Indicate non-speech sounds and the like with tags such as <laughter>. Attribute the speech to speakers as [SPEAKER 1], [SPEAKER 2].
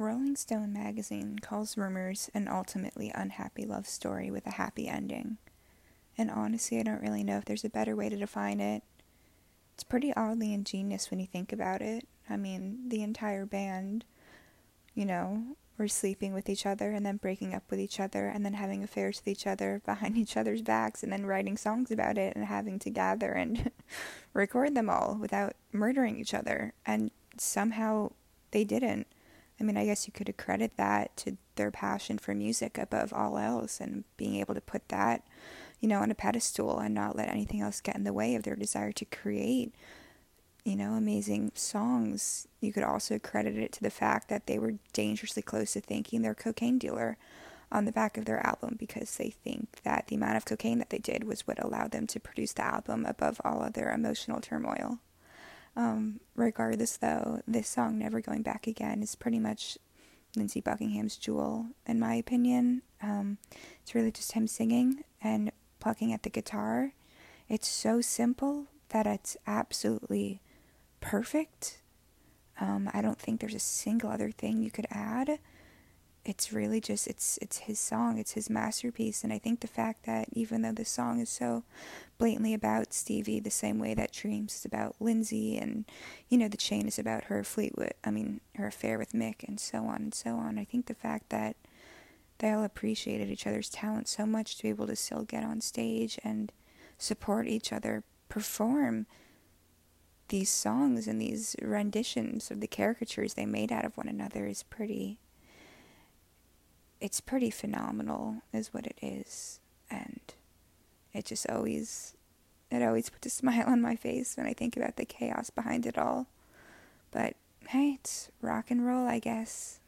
[SPEAKER 1] Rolling Stone magazine calls Rumours an ultimately unhappy love story with a happy ending. And honestly, I don't really know if there's a better way to define it. It's pretty oddly ingenious when you think about it. I mean, the entire band, you know, were sleeping with each other and then breaking up with each other and then having affairs with each other <laughs> behind each other's backs and then writing songs about it and having to gather and <laughs> record them all without murdering each other. And somehow they didn't. I mean, I guess you could accredit that to their passion for music above all else and being able to put that, you know, on a pedestal and not let anything else get in the way of their desire to create, you know, amazing songs. You could also credit it to the fact that they were dangerously close to thanking their cocaine dealer on the back of their album because they think that the amount of cocaine that they did was what allowed them to produce the album above all other emotional turmoil. Um, regardless, though, this song, Never Going Back Again, is pretty much Lindsey Buckingham's jewel, in my opinion. Um, it's really just him singing and plucking at the guitar. It's so simple that it's absolutely perfect. Um, I don't think there's a single other thing you could add it's really just it's it's his song it's his masterpiece and i think the fact that even though the song is so blatantly about stevie the same way that dreams is about lindsey and you know the chain is about her fleetwood i mean her affair with mick and so on and so on i think the fact that they all appreciated each other's talent so much to be able to still get on stage and support each other perform these songs and these renditions of the caricatures they made out of one another is pretty it's pretty phenomenal is what it is and it just always it always puts a <laughs> smile on my face when I think about the chaos behind it all. But hey, it's rock and roll, I guess.